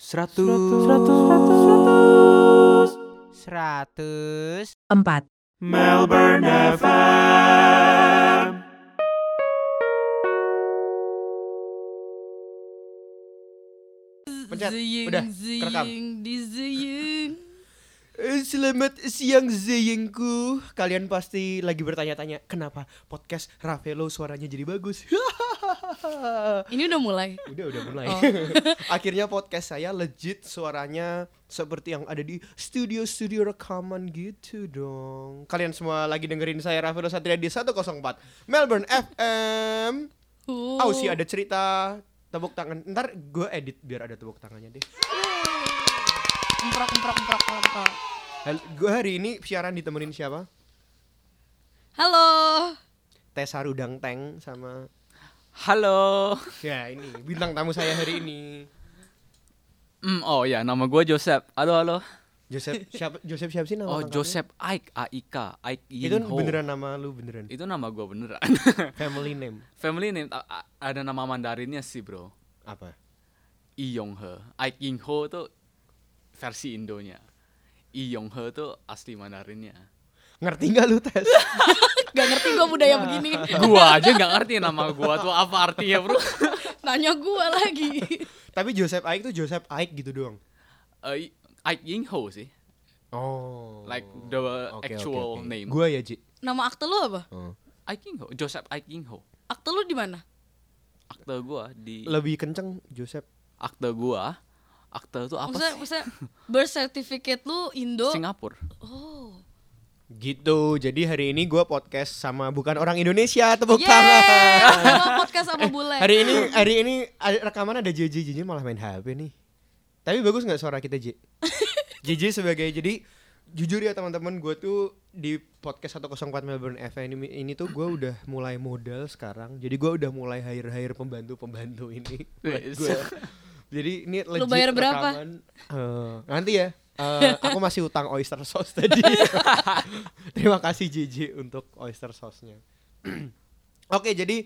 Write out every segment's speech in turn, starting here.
Seratus. Seratus. empat, Melbourne FM. Pencet. Udah, kerekam. Eh, Selamat siang zeyengku Kalian pasti lagi bertanya-tanya Kenapa podcast Ravelo suaranya jadi bagus Ini udah mulai. Udah udah mulai Oh. Akhirnya podcast saya legit suaranya Seperti yang ada di studio-studio rekaman gitu dong Kalian semua lagi dengerin saya Ravelo Satria di 104 Melbourne FM Uh. Oh sih ada cerita tepuk tangan Ntar gue edit biar ada tepuk tangannya deh Emprok, emprok, emprok, emprok. Gue hari ini siaran ditemenin siapa? Halo. Tessa Rudang Teng sama Halo. Ya ini bintang tamu saya hari ini Hmm, oh ya, nama gue Joseph. Halo, halo. Joseph siapa Joseph siapa sih nama Oh, lengkapnya? Joseph Aik, Aika, Aik Itu Yin Ho. beneran nama lu beneran Itu nama gue beneran. Family name Family name a- ada nama Mandarinnya sih, Bro. Apa? Lee Yong He. Aik Yin Ho tuh versi Indonya. Lee Yong He tuh asli Mandarinnya. Ngerti gak lu tes? Gak ngerti gue budaya begini. gua aja nggak ngerti nama gua tuh apa artinya, Bro. Nanya gue lagi. Tapi Joseph Aik tuh Joseph Aik gitu doang Eh, Aik Yin Ho sih. Oh Like the actual name. Gue ya Ji Nama akte lu apa? oh. Aik Yin Ho, Joseph Aik Yin Ho. Akte lu di mana? Akte gua di Lebih kenceng Joseph akte gua. Akte tuh apa Maksudnya, sih? maksudnya birth certificate lu Indo. Singapura. Oh. Gitu Jadi hari ini gue podcast sama bukan orang Indonesia Tepuk Yeay, tangan sama podcast sama bule. Hari ini hari ini ada, rekaman ada JJ JJ malah main HP nih. Tapi bagus nggak suara kita J? JJ sebagai jadi jujur ya teman-teman gue tuh di podcast 104 Melbourne FM ini, ini tuh gue udah mulai modal sekarang. Jadi gue udah mulai hire hire pembantu pembantu ini. gua. Jadi ini legit bayar berapa? rekaman. Eh, nanti ya. Eh, aku masih utang oyster sauce tadi. Terima kasih JJ untuk oyster sauce-nya. Oke, jadi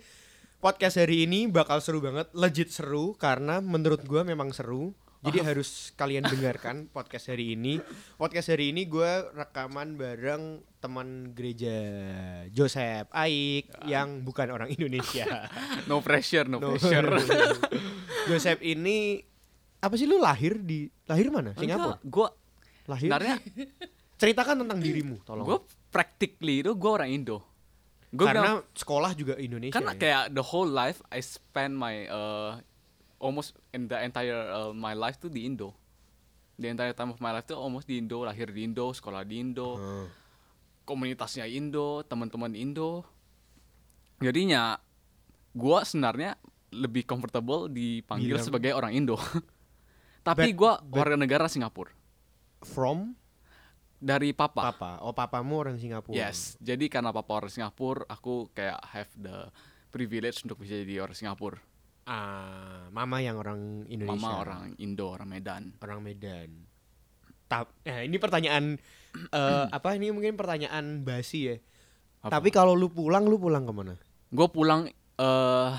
podcast hari ini bakal seru banget, legit seru karena menurut gua memang seru. Jadi harus kalian dengarkan podcast hari ini. Podcast hari ini gua rekaman bareng teman gereja Joseph Aik yang bukan orang Indonesia. No pressure, no, No. pressure. Joseph ini apa sih lu lahir di lahir mana? Singapura. Gue Lahir. sebenarnya Ceritakan tentang dirimu, tolong. gue practically itu gue orang Indo. Gue karena sekolah juga Indonesia. karena ya? kayak the whole life I spend my uh, almost in the entire uh, my life tuh di Indo. The entire time of my life tuh almost di Indo, lahir di Indo, sekolah di Indo, Hmm. komunitasnya Indo, teman-teman Indo. Jadinya gue sebenarnya lebih comfortable dipanggil Bilang- sebagai orang Indo. Tapi gue warga negara Singapura. From Dari papa. papa. Oh, papamu orang Singapura. Yes, jadi karena papa orang Singapura, aku kayak have the privilege untuk bisa jadi orang Singapura. Ah, mama yang orang Indonesia. Mama orang Indo, orang Medan. orang Medan. Tap, nah ini pertanyaan eh, apa ini mungkin pertanyaan basi ya. Apa? Tapi kalau lu pulang, lu pulang ke mana? Gue pulang eh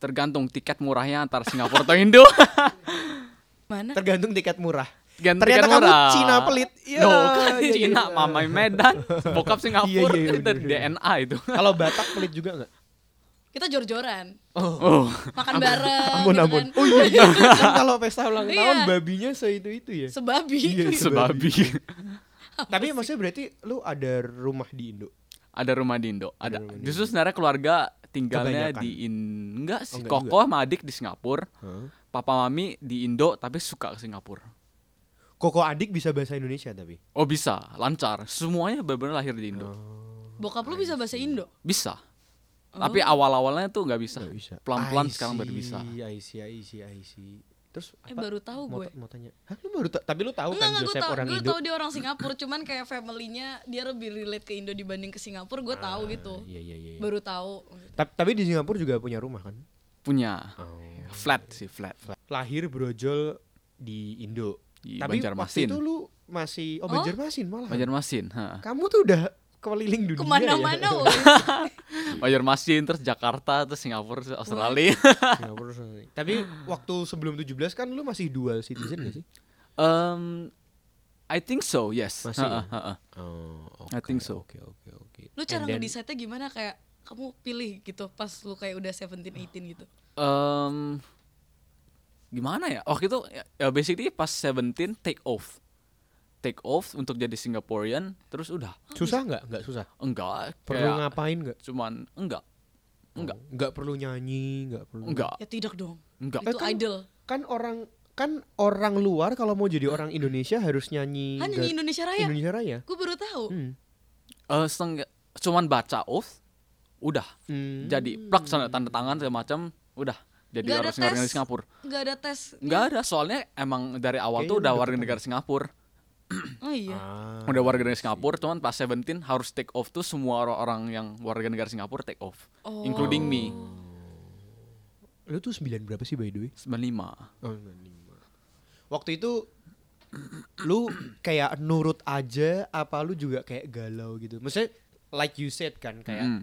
tergantung tiket murahnya antara Singapura atau Indo. Mana? Tergantung tiket murah. Ganti Ternyata kamu murah. Cina pelit. Ya, No, kan iya, Cina, iya. mama Medan, bokap Singapura, Iya, iya, itu bener, dari bener. DNA itu. Kalau Batak pelit juga nggak? Kita jor-joran. Oh, Makan bareng Ampun gitu ampun. kan. Oh iya, iya. kan kalau pesta ulang Iya. tahun babinya se itu itu ya. Sebabi. Iya, sebabi. Tapi maksudnya berarti lu ada rumah di Indo? Ada rumah di Indo. Ada. Justru sebenarnya keluarga tinggalnya Kebanyakan. di in enggak sih. enggak Koko sama adik di Singapura. Hah? Papa mami di Indo tapi suka ke Singapura. Koko adik bisa bahasa Indonesia tapi. Oh bisa, lancar. Semuanya benar-benar lahir di Indo. Bokap lu bisa bahasa Indo. Bisa. Tapi awal-awalnya tuh nggak bisa. Nggak bisa. Pelan-pelan sekarang baru bisa. I see, I see, I see. Terus Eh apa? baru tahu mau, gue. mau tanya. Hah, lu baru tahu? Tapi lu tahu Enggak, kan enggak, gue Joseph tau, orang gue Indo? tau dia orang Singapura, cuman kayak family-nya dia lebih relate ke Indo dibanding ke Singapura, gue tahu gitu. Iya, iya, iya. Baru tahu. Ta- Tapi di Singapura juga punya rumah kan? Punya. Oh. Flat sih, flat. Lahir brojol di Indo. Di Tapi Banjarmasin. waktu itu lu masih oh, Oh? Banjarmasin malah. Banjarmasin, ha. Kamu tuh udah keliling dunia Ke mana-mana ya. Banjarmasin terus Jakarta terus Singapura terus Australia. Singapura sana. Tapi waktu sebelum 17 kan lu masih dual citizen gak sih? um, I think so, yes. Masih ya? Ha-ha, ha-ha. Oh, I think so. Oke, oke, oke. Lu cara ngedecide-nya gimana kayak kamu pilih gitu pas lu kayak udah 17 18 gitu. Um, gimana ya? Waktu itu ya, ya basically pas 17 take off. Take off untuk jadi Singaporean terus udah. Susah nggak? Nggak susah. Enggak, Perlu kayak ngapain nggak? cuman enggak. Enggak. Oh, Nggak perlu nyanyi, nggak perlu. Enggak. Ya tidak dong. Enggak. Itu kan- idol. Kan orang kan orang luar kalau mau jadi orang Indonesia harus nyanyi. Nyanyi Indonesia Raya. Indonesia Raya. Gue baru tahu. Hmm. Eh, setengah- cuman baca oath udah. Hmm. Jadi plak tanda tanda tangan segala macam udah. Jadi Nggak ada orang negara tes. Singapura. Nggak ada tes. Enggak ada, soalnya emang dari awal Kayaknya tuh udah warga negara Singapura. Oh iya. Ah. Udah warga negara Singapura, cuman pas 17 harus take off tuh semua orang-orang yang warga negara Singapura take off, Oh. including me. Lu tuh 9 berapa sih by the way? 95. Oh, 95. Waktu itu lu kayak nurut aja apa lu juga kayak galau gitu. Maksudnya like you said kan kayak Mm.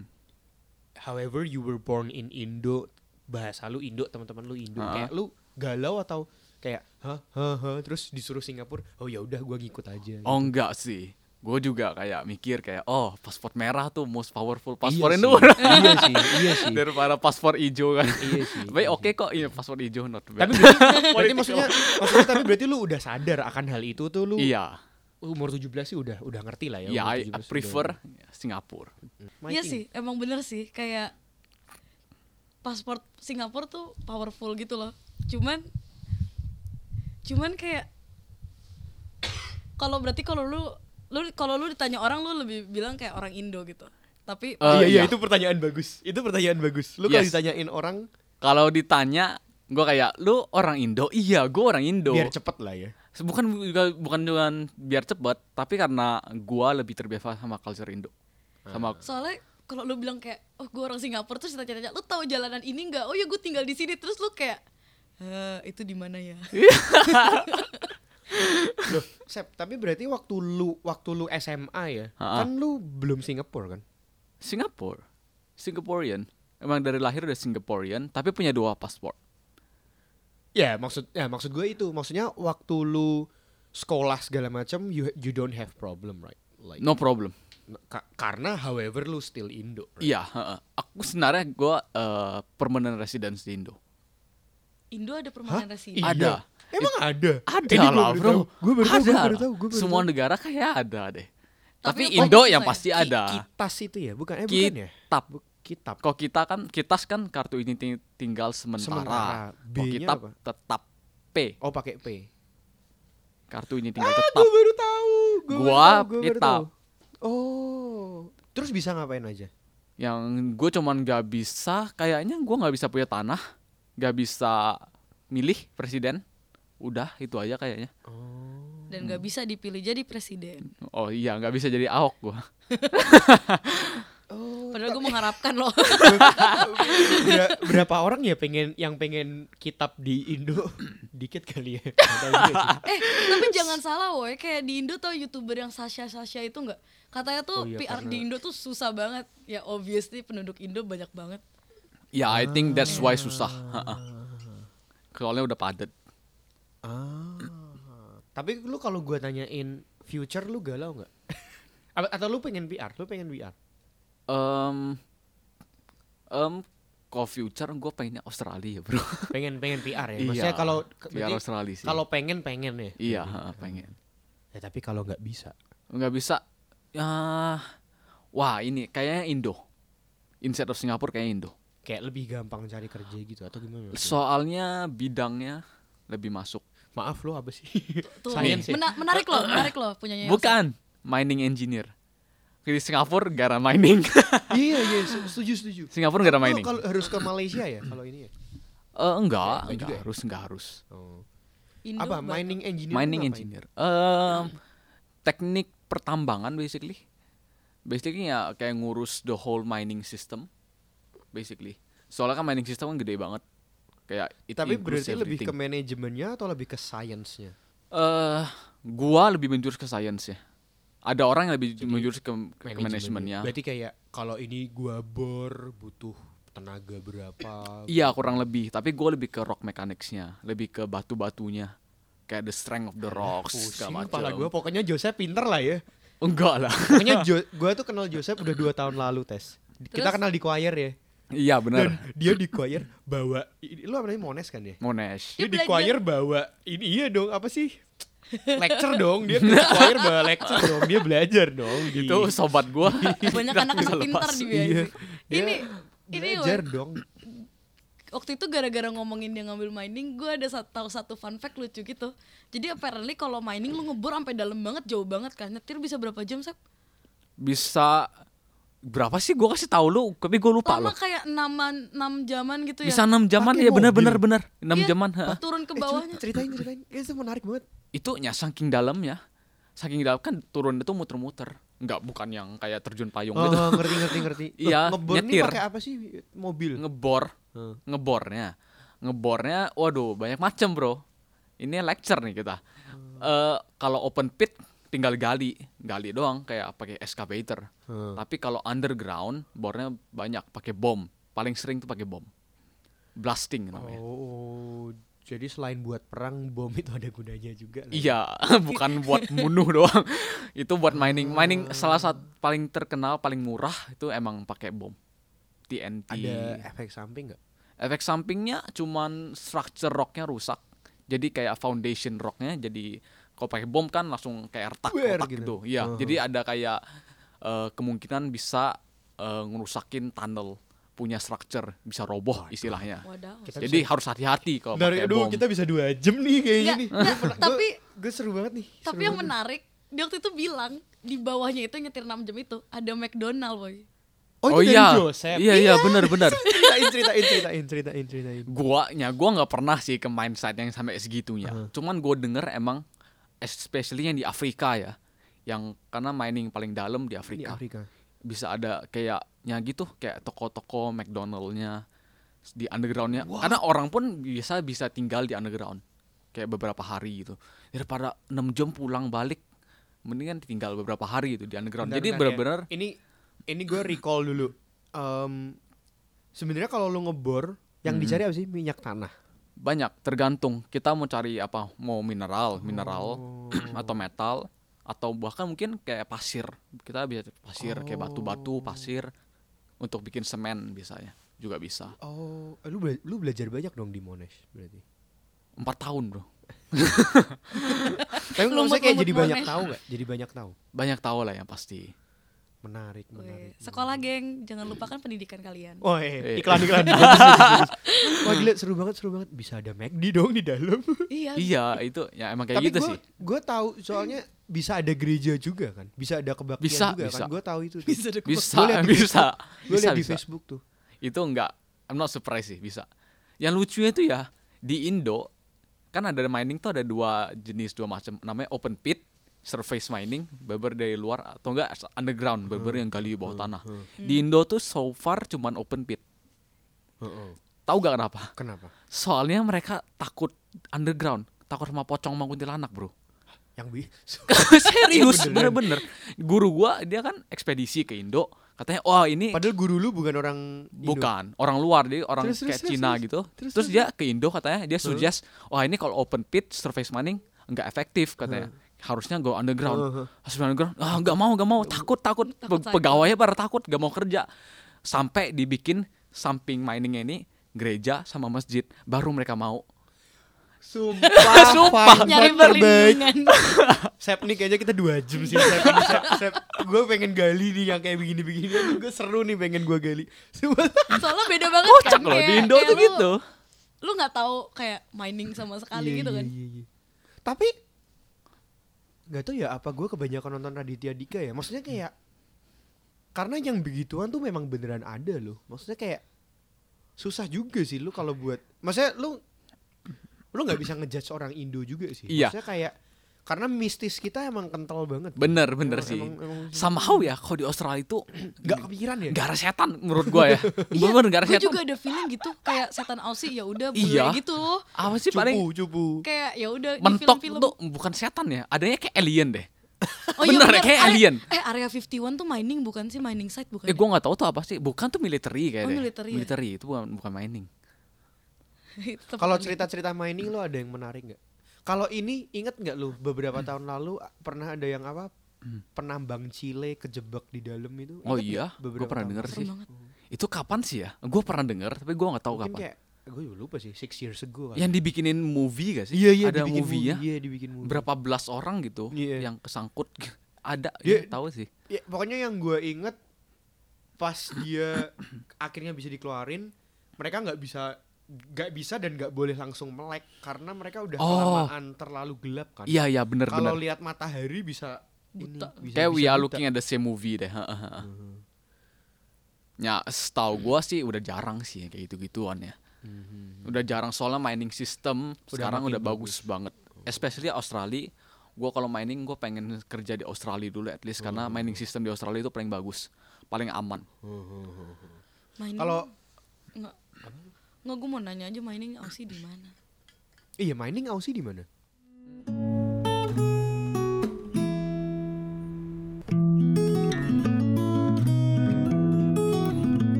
However you were born in Indo, bahasa lu Indo, teman-teman lu Indo. Ah. Kayak lu galau atau kayak hah hah hah terus disuruh Singapura. Oh ya udah gua ngikut aja. gitu. Oh enggak sih. Gue juga kayak mikir kayak oh paspor merah tuh most powerful Iya paspor itu iya sih, iya sih. daripada paspor hijau kan. Iya sih. Tapi oke kok ini paspor hijau not Tapi bad. berarti, berarti maksudnya maksudnya tapi berarti lu udah sadar akan hal itu tuh lu iya. Umur 17 sih udah udah ngerti lah ya. Iya, umur I, 17 I udah- prefer Singapura. Iya sih, emang bener sih kayak paspor Singapura tuh powerful gitu loh. Cuman cuman kayak kalau berarti kalau lu lu kalau lu ditanya orang lu lebih bilang kayak orang Indo gitu. Tapi Eh, iya, iya, iya. itu pertanyaan bagus. Itu pertanyaan bagus. Lu kalau Yes. ditanyain orang Kalau ditanya gue kayak lu orang Indo, iya gue orang Indo. biar cepet lah ya. bukan juga bukan dengan biar cepet tapi karena gua lebih terbiasa sama culture Indo sama soalnya kalau lu bilang kayak oh gue orang Singapura terus ditanya-tanya lu tahu jalanan ini nggak? Oh ya gue tinggal di sini terus lu kayak "Eh, itu di mana ya? Loh, Sep, tapi berarti waktu lu waktu lu SMA ya, Ha-ha. kan lu belum Singapura kan? Singapura Singaporean emang dari lahir udah Singaporean tapi punya dua paspor Ya, maksud ya maksud gue itu, maksudnya waktu lu sekolah segala macam you you don't have problem right? Like no problem ka- karena however lu still Indo. Right? iya heeh. aku sebenarnya gua eh, permanent residence di Indo Indo ada permanent resident. Iya. Ada. Emang ada? ada Ini lah bro tahu. Gue baru tahu, gue baru tahu, gue baru semua tahu. negara kayak ada deh Tapi tapi Indo yang ya? pasti ada Kitas itu ya, bukan? Eh bukan ya? kitab Kitab. Kok kita kan kitas kan kartu ini ting- tinggal sementara. Sementara. Kok kitab apa? tetap P. Oh, pakai P. Kartu ini tinggal Ah, tetap. gue baru tahu. Gua baru Gua tahu, gua baru kitab. tahu. Oh. Terus bisa ngapain aja? Yang gue cuman gak bisa, kayaknya gue nggak bisa punya tanah, gak bisa milih presiden. Udah itu aja kayaknya. dan nggak bisa dipilih jadi presiden. Oh iya nggak bisa jadi ahok gue. Oh. Padahal gue mengharapkan loh. Ber- berapa orang ya pengen yang pengen kitab di Indo? Dikit kali ya. Eh tapi jangan salah woy kayak di Indo tau youtuber yang Sasha Sasha itu nggak? Katanya tuh Oh iya, PR karena- di Indo tuh susah banget. Ya obviously penduduk Indo banyak banget. Ya I think that's why susah. Ha-ha. Soalnya udah padat. Ah. Tapi lu kalau gua tanyain future lu galau nggak? Atau lu pengen VR? Lu pengen VR? Um, um, kalau future gue pengennya Australia bro. Pengen pengen VR ya? Iya, Maksudnya kalau VR berarti Australia sih. kalau pengen pengen ya? Iya, Pengen. ha, pengen. Ya, tapi kalau nggak bisa. nggak bisa ya wah ini kayaknya Indo instead of Singapura kayak Indo Kayak lebih gampang cari kerja gitu atau gimana? soalnya bidangnya lebih masuk Maaf lo apa sih? Tuh, Science ya? mena- menarik loh, menarik loh punyanya. Bukan mining engineer di Singapura gara mining iya iya se- setuju setuju. Singapura gara mining kalau harus ke Malaysia ya kalau ini ya. Eh, enggak Enggak enggak juga ya? harus enggak harus Oh. Indo Apa mining engineer? mining engineer Em, teknik pertambangan basically basically ya kayak ngurus the whole mining system basically soalnya kan mining system kan gede banget kayak Tapi berarti lebih ke everything. manajemennya atau lebih ke science-nya? eh gua lebih menjurus ke science ya. Ada orang yang lebih Jadi, menjurus ke, ke Manajemennya. Berarti kayak kalau ini gua bor butuh tenaga berapa? Iya kurang lebih, tapi gue lebih ke rock mechanicsnya, lebih ke batu-batunya, kayak the strength of the rocks Pusing segala kepala macam. gua. Pokoknya Joseph pinter lah ya. Enggak lah. Pokoknya jo gua tuh kenal Joseph udah dua tahun lalu tes. Kita Terus? kenal di choir ya. iya Dan benar. dia di choir bawa lu apa namanya Mones kan ya? Monash. Dia Dia di choir bawa ini iya dong apa sih? Lecture dong dia ke choir bawa lecture dong dia belajar dong di Itu sobat gua. banyak anak-anak pintar lepas. di Iya. BIC. Dia Ini ini belajar Wan, dong waktu itu gara-gara ngomongin dia ngambil mining, gue ada satu, tahu satu fun fact lucu gitu. Jadi apparently kalau mining lu ngebor sampai dalam banget, jauh banget kan. Nyetir bisa berapa jam, Sep? Bisa berapa sih gua kasih tahu lu, tapi gua lupa Lama loh. kayak 6 6 jaman gitu ya. Bisa 6 jaman Pakai ya benar benar benar. 6 Iya, jaman, ha. Turun ke Eh, bawahnya. ceritain ceritain Kayaknya itu menarik banget Itu nya saking dalamnya. Saking dalam kan turun itu muter-muter. Enggak bukan yang kayak terjun payung oh gitu. ngerti ngerti ngerti Iya, ngebor nyetir. pakai apa sih mobil Ngebor, Hmm. ngebornya. Ngebornya waduh banyak macam, Bro. Ini lecture nih kita. Eh kalau open pit tinggal gali, gali doang kayak pakai excavator. Hmm. Tapi kalau underground bornya banyak pakai bom. Paling sering tuh pakai bom. Blasting namanya. oh jadi selain buat perang bom itu ada gunanya juga lah. Iya, bukan buat bunuh doang. itu buat mining. Mining salah satu paling terkenal, paling murah itu emang pakai bom. TNT. ada efek samping nggak Efek sampingnya cuman structure rocknya rusak. Jadi kayak foundation rocknya jadi kalau pakai bom kan langsung kayak retak retak gitu. gitu. Iya, Uh-huh. jadi ada kayak eh, kemungkinan bisa eh, ngerusakin tunnel punya structure bisa roboh istilahnya. Wadaw. Kita Jadi harus hati-hati kalau pakai aduh bom. kita bisa dua jam nih nih nggak, tapi- gue seru banget nih Tapi seru yang banget. menarik, dia waktu itu bilang di bawahnya itu nyetir 6 jam itu ada McDonald, boy. oh, Oh iya, Joseph iya iya benar benar. ceritain ceritain ceritain ceritain ceritain Guanya, gua nggak pernah sih ke mine site yang sampai segitunya. Uh-huh. Cuman gue denger emang, especially yang di Afrika ya, yang karena mining paling dalam di di Afrika, Afrika bisa ada kayaknya gitu, kayak toko-toko McDonald-nya di undergroundnya. Karena orang pun bisa bisa tinggal di underground, kayak beberapa hari gitu. Daripada 6 jam pulang balik, mendingan tinggal beberapa hari gitu di underground. Bentar, Jadi bentar ya. benar-benar ini ini gue recall dulu Em, sebenarnya kalau lu ngebor yang Hmm. dicari apa sih minyak tanah banyak tergantung kita mau cari apa mau mineral mineral Oh. atau metal atau bahkan mungkin kayak pasir. Kita bisa pasir kayak batu-batu Oh. pasir untuk bikin semen biasanya juga bisa. Oh eh, lu bela- lu belajar banyak dong di Monash berarti? Empat tahun bro. Tapi saya kayak jadi banyak Monash. tahu nggak? Jadi banyak tahu? Banyak tahu lah yang pasti menarik menarik Sekolah, geng. Jangan lupakan pendidikan kalian. Oh eh, iklan iklan. Wah gila seru banget seru banget bisa ada McD dong di dalam. Iya. iya itu ya emang kayak Tapi gitu gua, sih Gue tahu soalnya bisa ada gereja juga kan, bisa ada kebaktian Bisa, juga bisa. kan. Gue tahu itu. Bisa ada bisa Gua liat di bisa Gue bisa lihat di bisa Facebook tuh. itu enggak I'm not surprised sih bisa yang lucunya itu ya di Indo kan ada mining tuh ada dua jenis dua macam namanya open pit surface mining beber dari luar atau enggak underground beber yang gali bawah tanah. Di Indo tuh so far cuman open pit. Tahu gak kenapa? Kenapa? soalnya mereka takut underground takut sama pocong sama kuntilanak bro. Yang bi serius bener-bener. Guru gua dia kan ekspedisi ke Indo katanya wah ini Padahal guru lu bukan orang Indo. Bukan, orang luar dia orang Terus, kayak terus, Cina terus. gitu. Terus, Terus, terus, dia ke Indo katanya dia suggest, wah ini kalau open pit surface mining nggak efektif katanya. Harusnya go underground. Harus go underground. Ah nggak mau, nggak mau, takut, takut. Takut Pe-. Pegawainya pada takut, nggak mau kerja. Sampai dibikin samping miningnya ini gereja sama masjid, baru mereka mau. Sumpah, Sumpah. Nyari terbaik. perlindungan. Sep nih kayaknya kita dua jam sih Sep, Sep, Sep. Gue pengen gali nih yang kayak begini-begini Gue seru nih pengen gue gali Sumpah. Soalnya beda banget Kocak kan. loh di Indo kayak tuh lu- gitu. Lu nggak tahu kayak mining sama sekali Iya, gitu iya, kan. iya, iya. Tapi nggak tahu ya apa gue kebanyakan nonton Raditya Dika ya. Maksudnya kayak karena yang begituan tuh memang beneran ada loh. Maksudnya kayak susah juga sih lu kalau buat. Maksudnya lu lu nggak bisa ngejudge orang Indo juga sih. Iya. Maksudnya kayak karena mistis kita emang kental banget. Bener, bener Emang- sih. emang- emang Somehow ya, kalau di Australia itu nggak kepikiran ya. nggak ada setan menurut gua ya. Iya, Bener nggak ada gue setan. juga ada feeling gitu kayak setan Aussie ya udah Iya. gitu. Apa sih Cupu, paling cupu. Kayak ya udah mentok film-film. tuh bukan setan ya adanya kayak alien deh Oh iya Bener, bener. kayak Are- alien. Eh area 51 tuh mining bukan sih mining site bukan? Eh ya? gue nggak tahu tuh apa sih. Bukan tuh military kayak Oh, deh. military ya? Military itu bukan bukan mining. Itu tempat Kalau cerita-cerita mining lo ada yang menarik nggak? Kalau ini inget nggak lu beberapa tahun lalu pernah ada yang apa penambang Chile kejebak di dalam itu? Oh Inget iya, nggak gue beberapa pernah tahun denger lalu? sih. Banget. Itu kapan sih ya? Gue pernah denger, tapi gue nggak tahu Mungkin kapan. kayak gue lupa sih six years ago kali. Yang dibikinin movie gak sih? iya iya Ada movie ya. Iya dibikin movie. Berapa belas orang gitu Iya. yang kesangkut. Ada, Dia- ya, tahu sih. Ya, pokoknya yang gue inget pas dia akhirnya bisa dikeluarin, mereka nggak bisa nggak bisa dan nggak boleh langsung melek karena mereka udah Oh. kelamaan terlalu gelap kan. Iya iya bener Kalau bener. lihat matahari bisa Buta. ini bisa, Kayak we bisa are buta. looking at the same movie deh. Ya, setahu gua sih udah jarang sih kayak gitu-gituan ya. Udah jarang soalnya mining system sekarang makin udah bagus, banget. Especially Australia. Gua kalau mining gua pengen kerja di Australia dulu at least karena mining system di Australia itu paling bagus, paling aman. mining. Kalau nggak gue mau nanya aja mining Aussie di mana? iya mining Aussie di mana?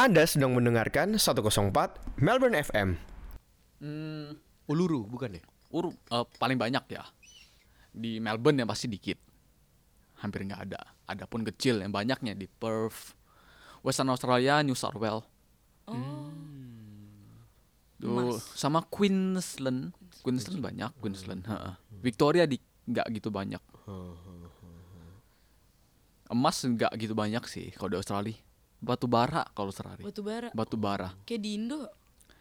Anda sedang mendengarkan 104 Melbourne FM. Hmm, Uluru bukan ya? ur eh, paling banyak ya. Di Melbourne yang pasti dikit. Hampir nggak ada. Adapun kecil yang banyaknya di Perth, Western Australia, New South Wales. Oh, Tuh, Emas. sama Queensland. Queensland banyak, Queensland. heeh. Victoria di nggak gitu banyak. Emas nggak gitu banyak sih kalau di Australia. Batu bara kalau Australia. batu bara. Batu bara. Kayak di Indo.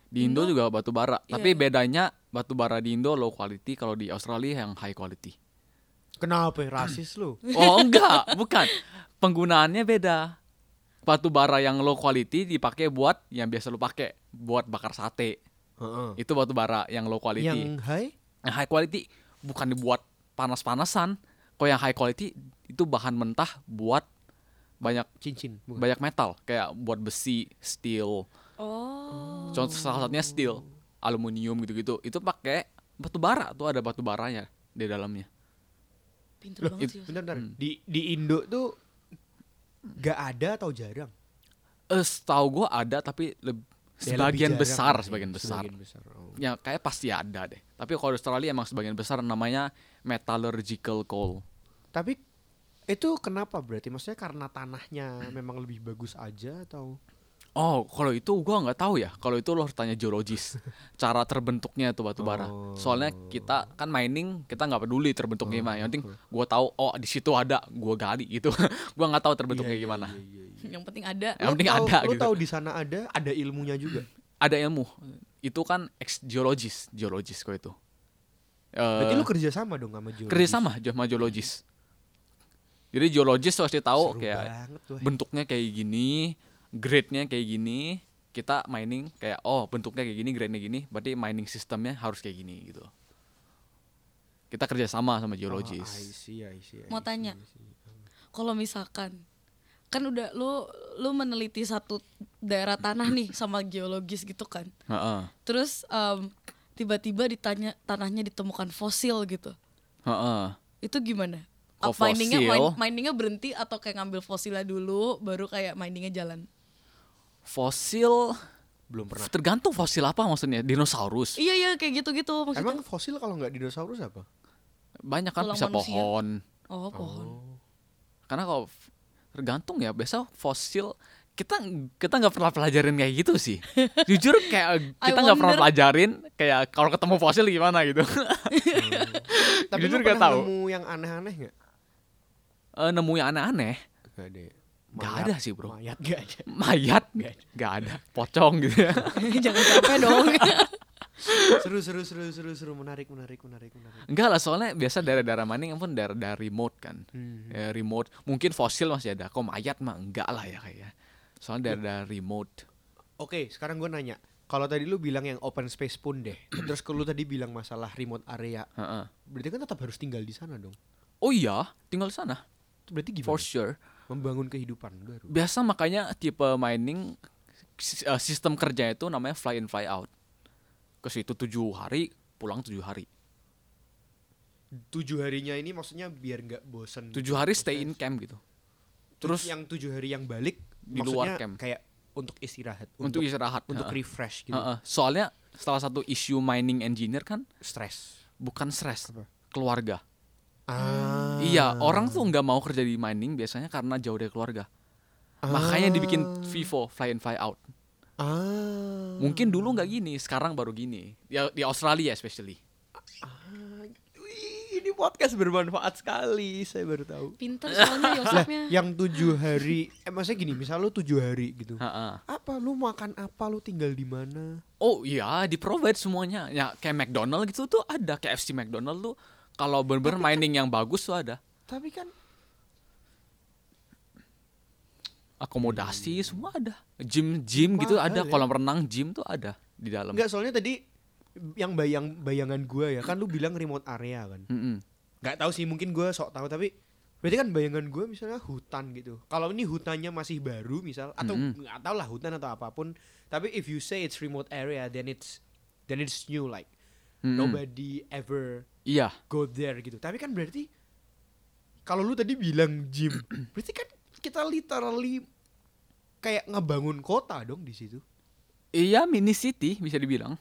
Di Indo Indo? juga batu bara. Iya, Tapi bedanya batu bara di Indo low quality, kalau di Australia yang high quality. Kenapa ya? rasis lu? Oh enggak, bukan. Penggunaannya beda. Batu bara yang low quality dipakai buat yang biasa lu pakai, buat bakar sate. Heeh. Itu batu bara yang low quality. Yang high? Yang high quality bukan dibuat panas-panasan. Kalau yang high quality itu bahan mentah buat banyak Cincin. Bukan. banyak metal kayak buat besi, steel. Oh. Contoh salah satunya steel, aluminium gitu-gitu. Itu pakai batu bara tuh ada batu baranya di dalamnya. Pinter Loh, banget sih. bentar, bentar. Hmm. Di di Indo tuh gak ada atau jarang? Eh, setahu gua ada tapi Ya, lebih sebagian jarang besar, ya, sebagian besar. Sebagian besar. oh. Ya kayak pasti ada deh. Tapi kalau Australia emang sebagian besar namanya metallurgical coal. Tapi itu kenapa berarti? Maksudnya karena tanahnya memang lebih bagus aja atau? Oh, kalau itu gua nggak tahu ya. Kalau itu lo harus tanya geologis. Cara terbentuknya tuh batu bara. Oh. Soalnya kita kan mining, kita nggak peduli terbentuknya gimana. Yang penting gua tahu oh di situ ada, gua gali gitu. gua nggak tahu terbentuknya Iya, iya, gimana. iya, iya, iya. Yang penting ada. Yang penting Lo tahu- ada lo gitu. tahu di sana ada, ada ilmunya juga. Ada ilmu. Itu kan ex geologis, geologis kok itu. Berarti Eh, lu kerja sama dong sama geologis. kerja sama sama geologis. Jadi geologis pasti tahu Seru kayak banget bentuknya kayak gini, grade-nya kayak gini. Kita mining kayak oh bentuknya kayak gini, grade-nya gini, berarti mining sistemnya harus kayak gini gitu. Kita kerja sama sama Oh, I geologis. see, I see, I Mau see, tanya. I see. Kalau misalkan kan udah lu lu meneliti satu daerah tanah nih sama geologis gitu kan. Heeh. Terus em, tiba-tiba ditanya tanahnya ditemukan fosil gitu. Heeh. Itu gimana? Apa miningnya min- miningnya berhenti atau kayak ngambil fosilnya dulu baru kayak miningnya jalan? Fosil Belum pernah. tergantung fosil apa maksudnya? Dinosaurus. Iya iya kayak gitu-gitu maksudnya. Emang fosil kalau nggak dinosaurus apa? Banyak kan Tulang bisa manusia. pohon. Oh pohon. Karena kalau tergantung ya biasa fosil kita kita nggak pernah pelajarin kayak gitu sih. Jujur kayak I kita nggak pernah pelajarin kayak kalau ketemu fosil gimana gitu. Tapi Jujur pernah tahu. nemu yang aneh-aneh nggak? Eh, nemu yang aneh-aneh. Gak ada. Nggak Mayat- ada sih, bro. Mayat gak ada. Mayat nggak ada. Pocong gitu ya. Jangan capek dong. seru seru seru seru seru menarik menarik menarik menarik. Enggak lah soalnya biasa daerah-daerah mining pun daerah-daerah remote kan. Hmm. Ya, remote. Mungkin fosil masih ada. Kok mayat mah enggak lah ya kayak. Soalnya daerah-daerah remote. Oke, sekarang gue nanya. Kalau tadi lu bilang yang open space pun deh. Terus kalau lu tadi bilang masalah remote area, Heeh. berarti kan tetap harus tinggal di sana dong. Oh iya, tinggal di sana. Berarti gimana? For sure. Membangun kehidupan baru. Biasa makanya tipe mining eh, sistem kerja itu namanya fly in fly out. Ke situ tujuh hari, pulang tujuh hari. Tujuh harinya ini maksudnya biar nggak bosen. Tujuh hari stay in camp gitu. Terus yang tujuh hari yang balik Di luar camp. kayak untuk istirahat, untuk, istirahat. untuk Heeh. refresh gitu. Heeh. Soalnya salah satu isu mining engineer kan Stres. bukan stres, Apa? keluarga. Ah. Iya, orang tuh nggak mau kerja di mining biasanya karena jauh dari keluarga. Makanya dibikin FIFO, fly in fly out. Ah. Mungkin dulu nggak gini, sekarang baru gini. Ya di Australia especially. Ah, wih, ini podcast bermanfaat sekali, saya baru tahu. Pinter soalnya Yosefnya. yang tujuh hari, eh maksudnya gini, misal lu tujuh hari gitu. Ha-ha. Apa lu makan apa, lu tinggal di mana? Oh iya, di provide semuanya. Ya kayak McDonald gitu tuh ada, KFC McDonald tuh kalau bener-bener mining yang bagus tuh ada. Tapi kan Akomodasi semua ada. Gym gym gitu Mahal ada, ya. kolam renang gym tuh ada di dalam. enggak soalnya tadi yang bayang bayangan gua ya kan lu bilang remote area kan. Mm-mm. nggak tahu sih mungkin gua sok tahu tapi berarti kan bayangan gua misalnya hutan gitu. Kalau ini hutannya masih baru misal atau nggak tahu lah hutan atau apa pun. Tapi if you say it's remote area then it's then it's new like Mm-mm. nobody ever Iya. go there gitu. Tapi kan berarti kalau lu tadi bilang gym, berarti kan kita literally kayak ngebangun kota dong di situ. Iya mini city bisa dibilang.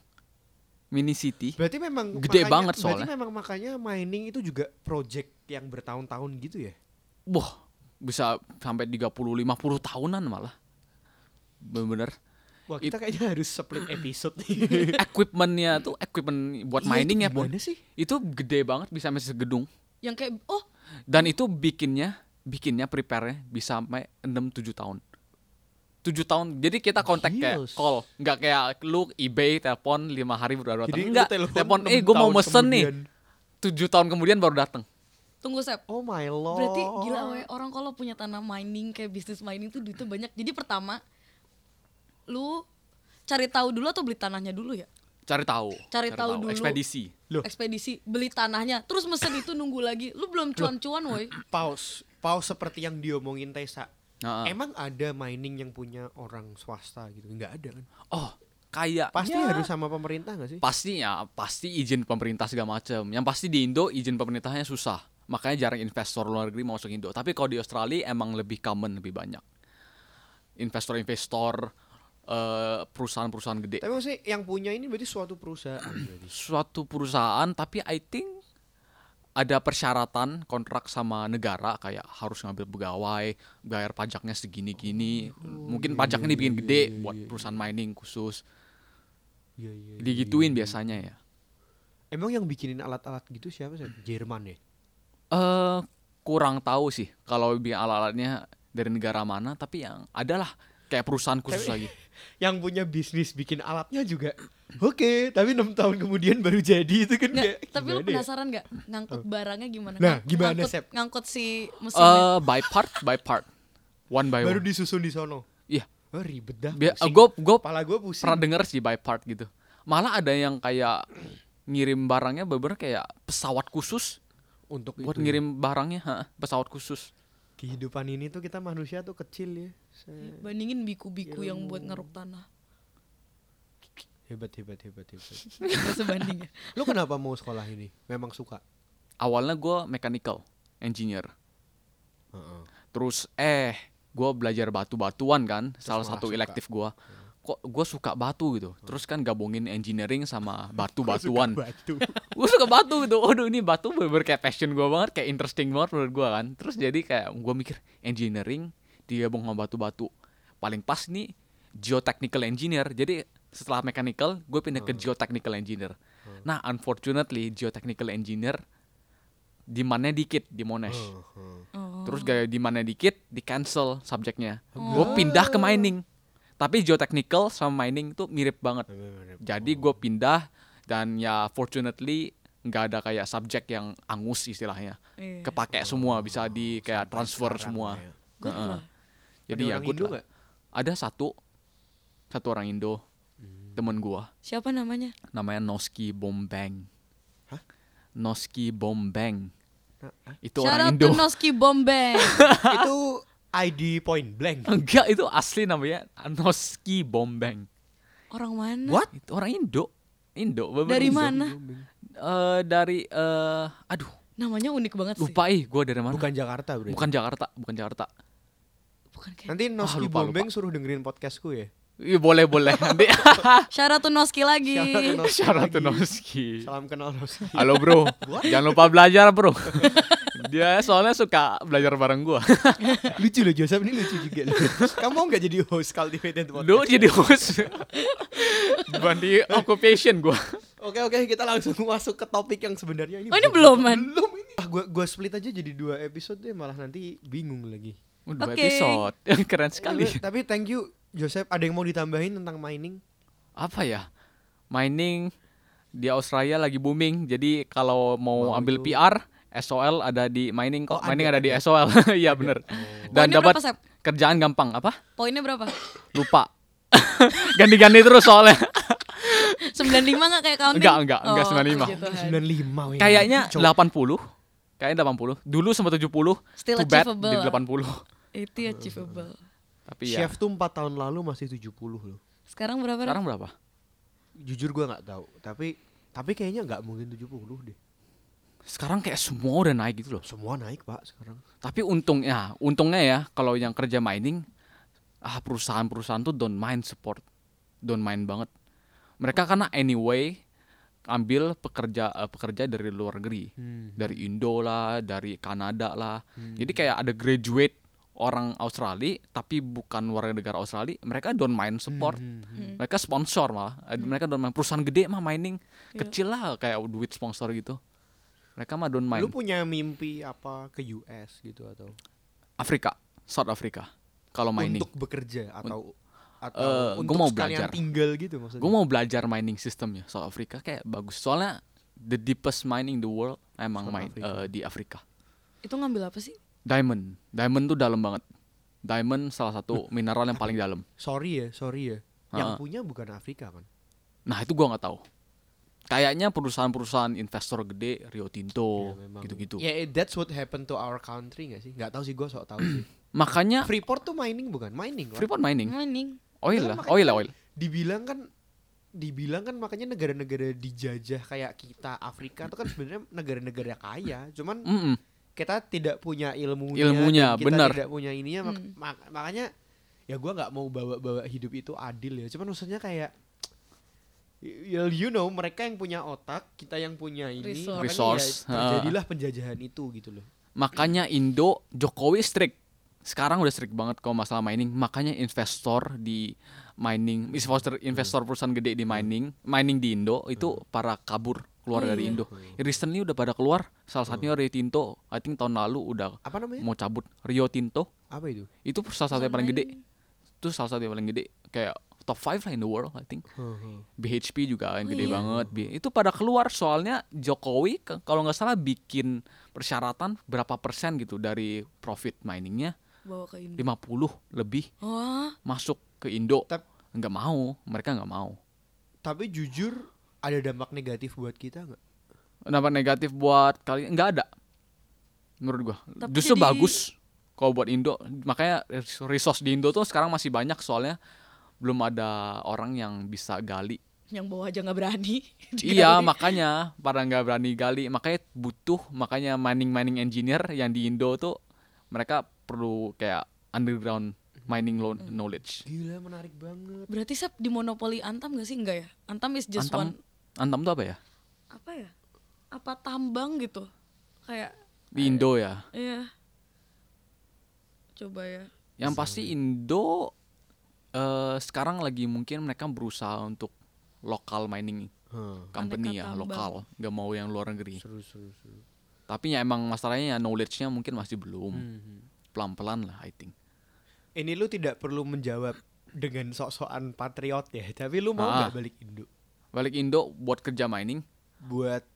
Mini city. Berarti memang Gede makanya- banget Berarti soalnya. memang makanya mining itu juga project yang bertahun-tahun gitu ya. Wah, bisa sampai 30 50 tahunan malah. Bener-bener. Wah, kita kayaknya harus split episode nih. Equipmentnya tuh equipment buat Iya, mining itu ya, sih? Itu gede banget bisa sampai segedung. Yang kayak oh Dan itu bikinnya bikinnya prepare-nya bisa sampai 6 7 tahun. 7 tahun. Jadi kita kontak kayak call, nggak kayak lu eBay telepon 5 hari baru datang. Enggak, telepon eh gue mau mesen nih. kemudian. 7 tahun kemudian baru datang. tunggu Sep. Oh my lord. Berarti gila we, orang kalau punya tanah mining kayak bisnis mining tuh duitnya banyak. Jadi pertama lu cari tahu dulu atau beli tanahnya dulu ya? Cari tahu. Cari tahu dulu. Ekspedisi. Loh. Ekspedisi beli tanahnya, terus mesen itu nunggu lagi. Lu belum cuan-cuan woi. Pause. Pause seperti yang diomongin Tessa. Heeh. Emang ada mining yang punya orang swasta gitu? Enggak ada kan? Oh, kayak Pasti ya, harus sama pemerintah gak sih? pasti ya pasti izin pemerintah segala macam yang pasti di Indo izin pemerintahnya susah makanya jarang investor luar negeri mau masuk Indo tapi kalau di Australia emang lebih common lebih banyak investor-investor perusahaan-perusahaan gede Tapi maksudnya yang punya ini berarti suatu perusahaan berarti. suatu perusahaan tapi I think ada persyaratan kontrak sama negara kayak harus ngambil pegawai bayar pajaknya segini-gini mungkin pajaknya dibikin gede buat perusahaan mining khusus Iya, iya. digituin biasanya ya Emang yang bikinin alat-alat gitu siapa sih? Jerman ya? eh kurang tahu sih kalau bikin alat-alatnya dari negara mana tapi yang adalah kayak perusahaan khusus Tapi- lagi Yang punya bisnis bikin alatnya juga Oke, tapi enam tahun kemudian baru jadi itu kan Nggak, kayak tapi lu gimana ya? penasaran nggak ngangkut barangnya gimana? Nah, Ngang- gimana, ngangkut, Sep? Ngangkut si mesinnya. eh by part by part one by Baru one disusun di sono. iya Oh, ribet dah. gue pusing. gue Kepala gue pusing. pernah denger sih by part gitu malah ada yang kayak ngirim barangnya bener kayak pesawat khusus untuk buat itu ya. ngirim barangnya ha, pesawat khusus kehidupan ini tuh kita manusia tuh kecil ya. Se- Bandingin biku-biku yang buat ngeruk tanah. Hebat hebat hebat hebat. Sebanding ya. Lu kenapa mau sekolah ini? Memang suka. awalnya gue mechanical engineer Heeh. terus eh gue belajar batu-batuan kan salah malah satu suka. elektif gue kok gue suka batu gitu. Terus kan gabungin engineering sama batu-batuan Batu. gue suka batu gitu. Waduh ini batu bener kayak passion gue banget kayak interesting banget menurut gue kan. Terus jadi kayak gue mikir engineering digabung sama batu-batu. Paling pas nih geotechnical engineer. Jadi setelah mechanical gue pindah ke geotechnical engineer. Nah unfortunately geotechnical engineer demandnya dikit di Monash. Heeh. Oh. terus gaya demandnya dikit di cancel subjeknya. Gue pindah ke mining tapi geotechnical sama mining tuh mirip banget jadi gue pindah dan ya fortunately nggak ada kayak subjek yang angus istilahnya Iya. kepake semua bisa di kayak transfer semua ya. Good Heeh. lah. jadi Ada ya lah. nggak? ada satu satu orang Indo temen gua Siapa namanya? namanya Noski Bombang Hah? Noski Bombang Nah, itu Shout orang out Indo to Noski Bombay. itu ID point blank. enggak itu asli namanya Noski Bombang Orang mana? What? itu orang Indo Indo Dari Indo. mana? Eh, dari eh aduh Namanya unik banget sih. lupa ih gue dari mana Bukan Jakarta, Bro. bukan Jakarta bukan Jakarta Bukan kayak. Nanti Noski lupa, Bombeng suruh dengerin podcastku ya. Iya boleh boleh nanti Syarat Noski lagi. Shout out to Noski syarat Noski Salam kenal Noski. halo bro jangan lupa belajar bro dia soalnya suka belajar bareng gua lucu loh Joseph ini lucu juga. Kamu mau nggak jadi host cultivated podcast? lu jadi host bukan di occupation gua Oke oke kita langsung masuk ke topik yang sebenarnya ini. Oh, ini belum, Man? Belum ini. Ah, gua gua split aja jadi dua episode deh malah nanti bingung lagi. Udah Oke. episode keren sekali tapi thank you Joseph. Ada yang mau ditambahin tentang mining? apa ya mining di Australia lagi booming jadi kalau mau Wow, ambil itu- PR SOL ada di mining kok Oh, mining ada, ada, di ada. SOL iya bener dan Poinnya dapat kerjaan gampang apa Poinnya berapa? lupa ganti-ganti terus soalnya 95 nggak kayak counting? Enggak, enggak, enggak, Oh, 95. puji Tuhan. 95 weh. kayaknya Coba. 80 kayaknya 80 dulu sempat 70 Still too bad achievable. di 80 Itu achievable. Tapi ya Chef tuh 4 tahun lalu masih 70 loh. Sekarang berapa? Sekarang berapa Jujur gua nggak tahu, tapi tapi kayaknya nggak mungkin 70 deh. sekarang kayak semua udah naik gitu loh Semua naik, Pak, sekarang. tapi untungnya untungnya ya kalau yang kerja mining ah perusahaan-perusahaan tuh don't mind support don't mind banget mereka karena anyway ambil pekerja eh, pekerja dari luar negeri Hmm. dari Indo lah dari Kanada lah jadi kayak ada graduate orang Australia tapi bukan warga negara Australia mereka don't mind support. Hmm. mereka sponsor malah. Eh, mereka don't mind perusahaan gede mah mining. Iya. kecil lah kayak duit sponsor gitu. Mereka mah don't mind Lu punya mimpi apa ke US gitu atau? Afrika South Africa kalau mining. Untuk bekerja atau atau gua untuk mau sekalian belajar. tinggal gitu maksudnya? gue mau belajar mining sistemnya South Africa kayak bagus. Soalnya the deepest mine in the world emang South Africa. eh, di Afrika. Itu ngambil apa sih? Diamond diamond tuh dalam banget diamond salah satu mineral yang paling dalam Sorry ya, sorry ya. Yang punya bukan Afrika kan? nah itu gua nggak tahu kayaknya perusahaan-perusahaan investor gede Rio Tinto Ya, gitu-gitu Ya, eh, that's what happened to our country gak sih? Gak tahu sih gua sok tahu sih. makanya Freeport tuh mining bukan? Mining kan? Freeport mining Mining. oil Kan lah oil lah oil Dibilang kan dibilang kan makanya negara-negara dijajah kayak kita Afrika itu kan sebenarnya negara-negara kaya, cuman Mm-mm. Kita tidak punya ilmunya, Ilmunya, kita benar. tidak punya ininya mak- Hmm. mak- makanya ya gua nggak mau bawa-bawa hidup itu adil ya. Cuman maksudnya kayak ya you know mereka yang punya otak kita yang punya ini Resource. ya, terjadilah penjajahan itu gitu loh. Makanya Indo Jokowi strict. Sekarang udah strict banget kalau masalah mining. Makanya investor di mining investor investor perusahaan gede di mining mining di Indo itu para kabur keluar Oh, dari iya. Indo. Recently udah pada keluar salah satunya Rio Tinto. I think tahun lalu udah apa namanya? mau cabut. Rio Tinto. Apa itu? Itu salah satu yang paling gede. Itu salah satu yang paling gede. Kayak top 5 lah in the world I think. BHP juga yang Oh, gede iya. banget. Itu pada keluar. Soalnya Jokowi kalau nggak salah bikin persyaratan berapa persen gitu dari profit miningnya? Bawa ke Indo. 50 lebih Wah, masuk ke Indo. Nggak mau. Mereka nggak mau. Tapi jujur ada dampak negatif buat kita nggak? Dampak negatif buat kalian nggak ada. Menurut gua. Tapi justru jadi- bagus kalau buat Indo. Makanya resource di Indo tuh sekarang masih banyak soalnya belum ada orang yang bisa gali. Yang bawa aja nggak berani. Iya makanya pada nggak berani gali. Makanya butuh makanya mining mining engineer yang di Indo tuh mereka perlu kayak underground mining lo- knowledge. gila menarik banget. Berarti Sep di monopoli Antam gak sih? Enggak ya? Antam is just Antam. one Antam tuh apa ya? apa ya? Apa tambang gitu? Kayak Di Indo ya. iya. Coba ya. Yang pasti Indo eh sekarang lagi mungkin mereka berusaha untuk lokal mining Huh, company Aneka ya tambang. lokal, nggak mau yang luar negeri. seru seru seru Tapi ya emang masalahnya ya knowledge-nya mungkin masih belum. Hmm. Pelan-pelan lah I think. ini lu tidak perlu menjawab dengan sok-sokan patriot ya tapi lu mau Ah. nggak balik Indo Balik Indo buat kerja mining buat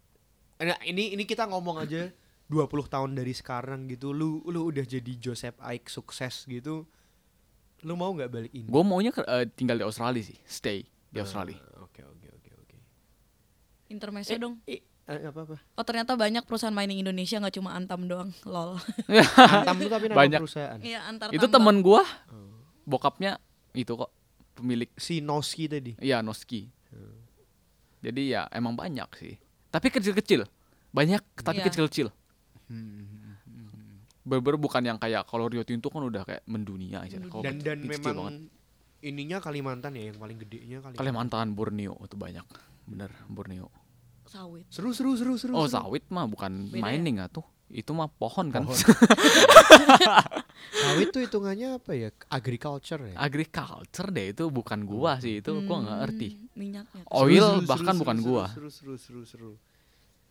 nah, ini ini kita ngomong aja 20 tahun dari sekarang gitu lu lu udah jadi Joseph Ike sukses gitu lu mau nggak balik Indo Gue maunya eh, tinggal di Australia sih, stay di Ah, Australia. oke oke oke oke Intermezzo dong. Eh, eh, apa apa Oh ternyata banyak perusahaan mining Indonesia nggak cuma Antam doang. Lol. Antam tuh tapi nama Banyak. perusahaan Iya antar itu temen gua, Oh. bokapnya itu kok pemilik, si Noski tadi iya Noski. Jadi ya emang banyak sih. Tapi kecil-kecil. Banyak tapi Iya. kecil-kecil. Bener bukan yang kayak kalau Rio Tinto kan udah kayak mendunia aja. Dan dan kecil memang banget. ininya Kalimantan ya yang paling gedenya Kalimantan. Kalimantan Borneo itu banyak. Bener Borneo. Sawit. Seru seru seru seru. Oh, seru. sawit mah bukan Beda ya? mining ah tuh. Itu mah pohon kan. Pohon. Sawit tuh hitungannya apa ya? Agriculture ya. Agriculture deh itu bukan gua sih. Itu gua nggak ngerti. Hmm, Minyaknya. Seru, Oil seru, bahkan seru, bukan seru, gua. Seru seru seru seru.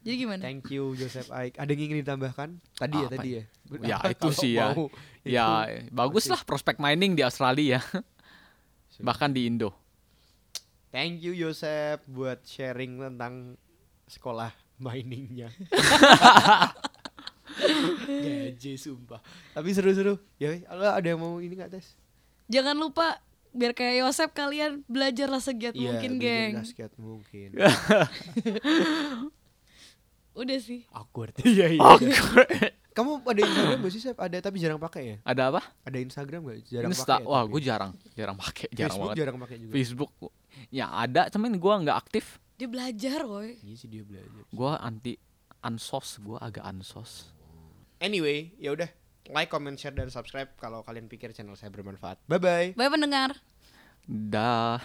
Jadi gimana? Thank you Joseph Aik. Ada yang ingin ditambahkan? Tadi ya Apa tadi ya. Ya Apa itu sih ya. mau Ya itu- bagus lah prospek mining di Australia. bahkan di Indo. Thank you Yosef buat sharing tentang sekolah miningnya. Gaji sumpah. Tapi seru-seru. Ya, lo ada yang mau ini nggak tes? Jangan lupa biar kayak Yosep kalian belajarlah segiat mungkin, bikin geng. basket mungkin. Udah sih. Awkward. Iya iya. Kamu ada Instagram gak sih, Sep? Ada tapi jarang pakai ya? Ada apa? Ada Instagram gak? Jarang Insta. pakai. ya, Wah, gue jarang, jarang pakai, jarang Facebook banget. jarang pakai juga. Facebook ya ada, cuman gua nggak aktif. Dia belajar, woi. Iya sih dia belajar. Gua anti ansos, gua agak ansos. Anyway, ya udah. Like, comment, share dan subscribe kalau kalian pikir channel saya bermanfaat. Bye bye. Bye pendengar. Dah.